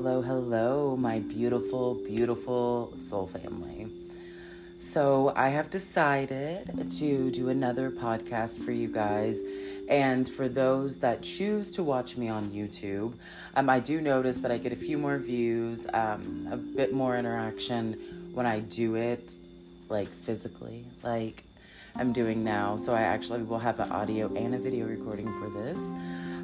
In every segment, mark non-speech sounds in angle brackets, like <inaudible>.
hello, hello, my beautiful, beautiful soul family. So, I have decided to do another podcast for you guys. And for those that choose to watch me on YouTube, um, I do notice that I get a few more views, um, a bit more interaction when I do it like physically, like I'm doing now. So, I actually will have an audio and a video recording for this.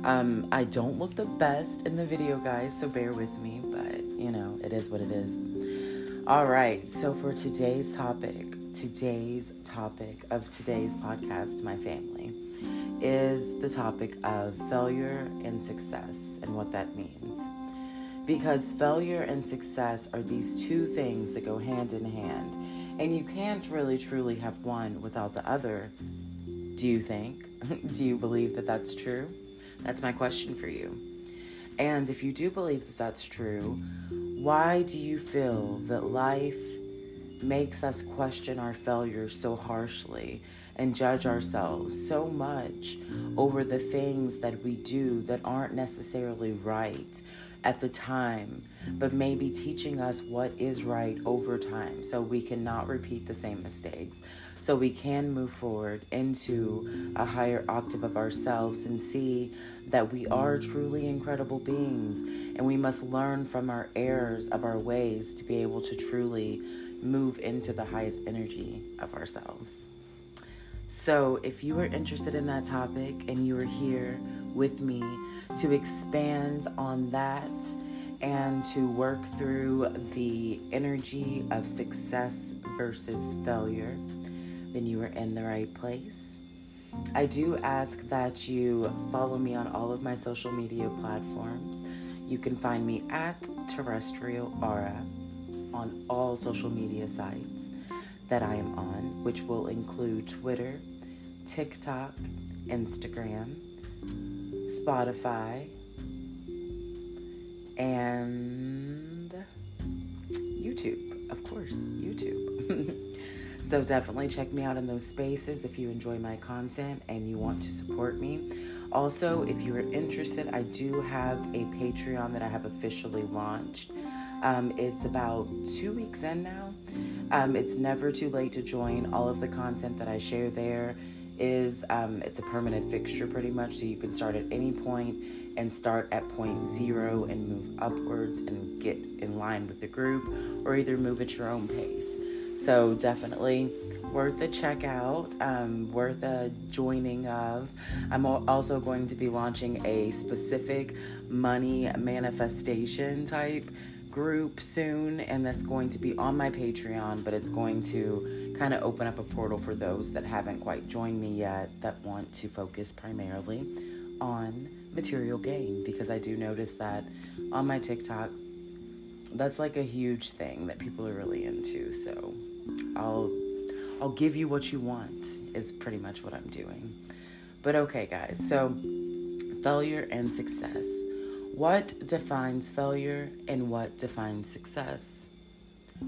Um, I don't look the best in the video, guys, so bear with me, but you know, it is what it is. All right, so for today's topic, today's topic of today's podcast, my family, is the topic of failure and success and what that means. Because failure and success are these two things that go hand in hand, and you can't really truly have one without the other. Do you think? <laughs> Do you believe that that's true? That's my question for you. And if you do believe that that's true, why do you feel that life makes us question our failures so harshly and judge ourselves so much over the things that we do that aren't necessarily right at the time, but maybe teaching us what is right over time so we cannot repeat the same mistakes, so we can move forward into a higher octave of ourselves and see that we are truly incredible beings and we must learn from our errors of our ways to be able to truly move into the highest energy of ourselves. So, if you are interested in that topic and you are here with me to expand on that and to work through the energy of success versus failure, then you are in the right place. I do ask that you follow me on all of my social media platforms. You can find me at Terrestrial Aura on all social media sites that I am on, which will include Twitter, TikTok, Instagram, Spotify, and YouTube. Of course, YouTube. <laughs> so definitely check me out in those spaces if you enjoy my content and you want to support me. Also, if you are interested, I do have a Patreon that I have officially launched. Um, it's about two weeks in now. Um, it's never too late to join. All of the content that I share there is um, it's a permanent fixture pretty much so you can start at any point and start at point zero and move upwards and get in line with the group or either move at your own pace so definitely worth a checkout um, worth a joining of i'm also going to be launching a specific money manifestation type group soon, and that's going to be on my Patreon, but it's going to kind of open up a portal for those that haven't quite joined me yet that want to focus primarily on material gain because I do notice that on my TikTok, that's like a huge thing that people are really into. So I'll I'll give you what you want is pretty much what I'm doing. But okay, guys. So failure and success. What defines failure and what defines success?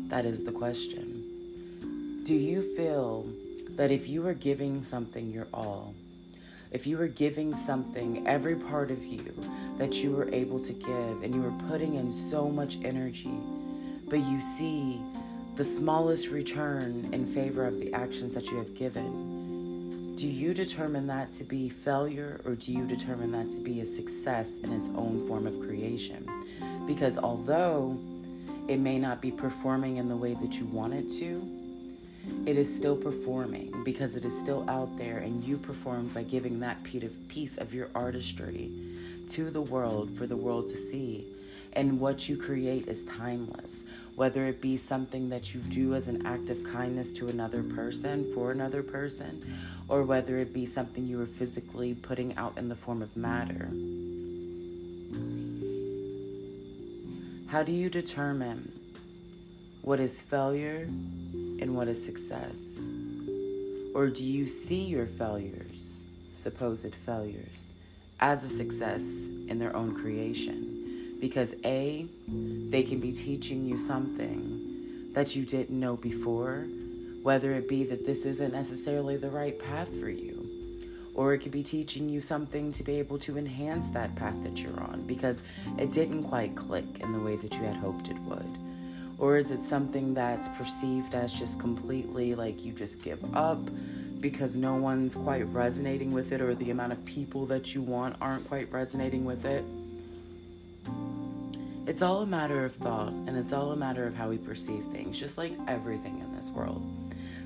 That is the question. Do you feel that if you were giving something your all, if you were giving something, every part of you that you were able to give, and you were putting in so much energy, but you see the smallest return in favor of the actions that you have given, do you determine that to be failure or do you determine that to be a success in its own form of creation? Because although it may not be performing in the way that you want it to, it is still performing because it is still out there and you performed by giving that piece of your artistry to the world for the world to see. And what you create is timeless whether it be something that you do as an act of kindness to another person, for another person, or whether it be something you are physically putting out in the form of matter. How do you determine what is failure and what is success? Or do you see your failures, supposed failures, as a success in their own creation? Because A, they can be teaching you something that you didn't know before, whether it be that this isn't necessarily the right path for you, or it could be teaching you something to be able to enhance that path that you're on because it didn't quite click in the way that you had hoped it would. Or is it something that's perceived as just completely like you just give up because no one's quite resonating with it, or the amount of people that you want aren't quite resonating with it? It's all a matter of thought and it's all a matter of how we perceive things, just like everything in this world.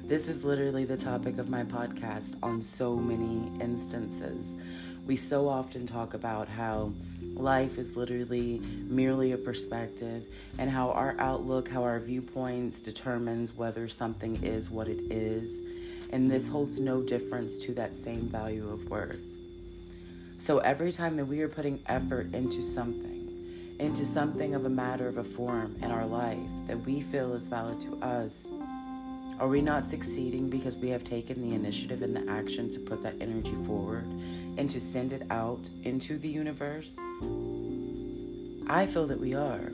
This is literally the topic of my podcast on so many instances. We so often talk about how life is literally merely a perspective and how our outlook, how our viewpoints determines whether something is what it is. And this holds no difference to that same value of worth. So every time that we are putting effort into something, into something of a matter of a form in our life that we feel is valid to us, are we not succeeding because we have taken the initiative and the action to put that energy forward and to send it out into the universe? I feel that we are.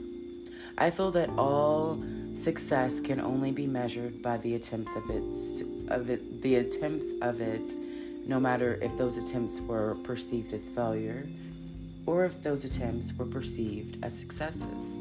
I feel that all success can only be measured by the attempts of it, of it the attempts of it, no matter if those attempts were perceived as failure or if those attempts were perceived as successes.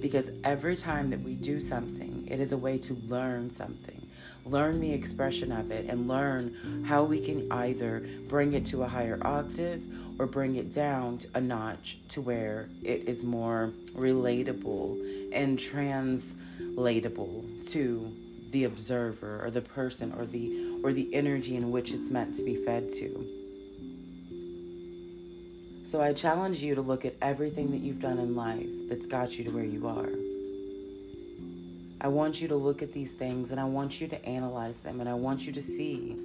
Because every time that we do something, it is a way to learn something learn the expression of it, and learn how we can either bring it to a higher octave or bring it down a notch to where it is more relatable and translatable to the observer or the person or the or the energy in which it's meant to be fed to. So I challenge you to look at everything that you've done in life that's got you to where you are. I want you to look at these things and I want you to analyze them and I want you to see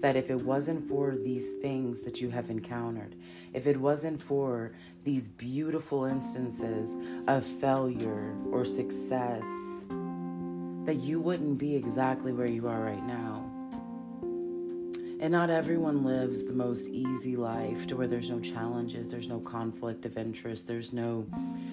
that if it wasn't for these things that you have encountered, if it wasn't for these beautiful instances of failure or success, that you wouldn't be exactly where you are right now. And not everyone lives the most easy life to where there's no challenges, there's no conflict of interest, there's no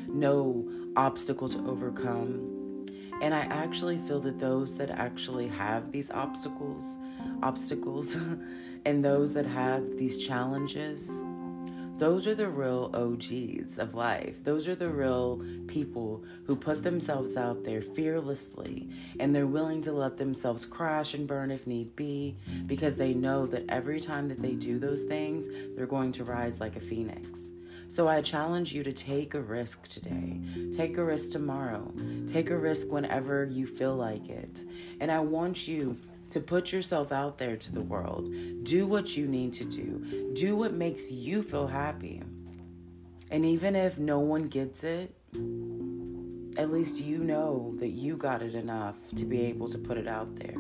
no obstacle to overcome. And I actually feel that those that actually have these obstacles, obstacles, <laughs> and those that have these challenges, those are the real OGs of life. Those are the real people who put themselves out there fearlessly and they're willing to let themselves crash and burn if need be because they know that every time that they do those things, they're going to rise like a phoenix. So I challenge you to take a risk today. Take a risk tomorrow. Take a risk whenever you feel like it. And I want you to put yourself out there to the world. Do what you need to do. Do what makes you feel happy. And even if no one gets it, at least you know that you got it enough to be able to put it out there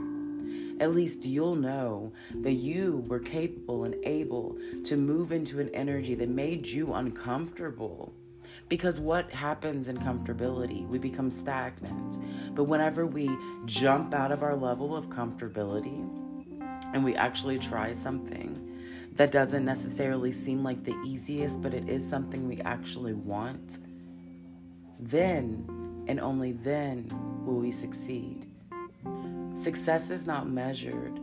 at least you'll know that you were capable and able to move into an energy that made you uncomfortable. Because what happens in comfortability? We become stagnant. But whenever we jump out of our level of comfortability and we actually try something that doesn't necessarily seem like the easiest, but it is something we actually want, then and only then will we succeed. Success is not measured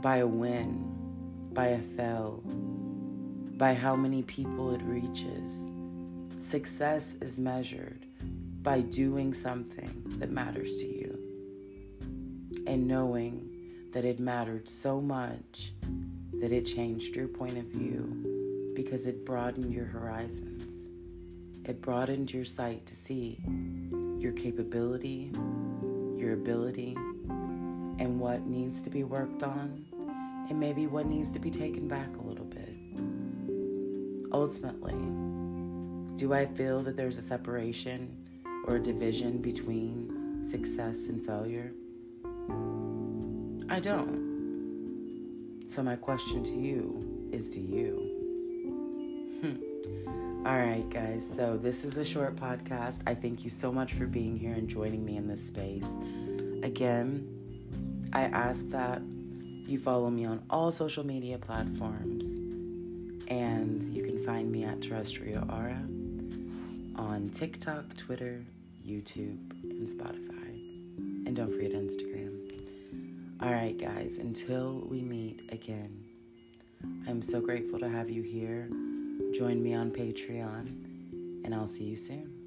by a win, by a fail, by how many people it reaches. Success is measured by doing something that matters to you and knowing that it mattered so much that it changed your point of view because it broadened your horizons. It broadened your sight to see your capability, your ability, and what needs to be worked on, and maybe what needs to be taken back a little bit. Ultimately, do I feel that there's a separation or a division between success and failure? I don't. So, my question to you is to you. Hmm. All right, guys. So, this is a short podcast. I thank you so much for being here and joining me in this space. Again, I ask that you follow me on all social media platforms. And you can find me at Terrestrial Aura on TikTok, Twitter, YouTube, and Spotify. And don't forget Instagram. All right, guys, until we meet again, I'm so grateful to have you here. Join me on Patreon, and I'll see you soon.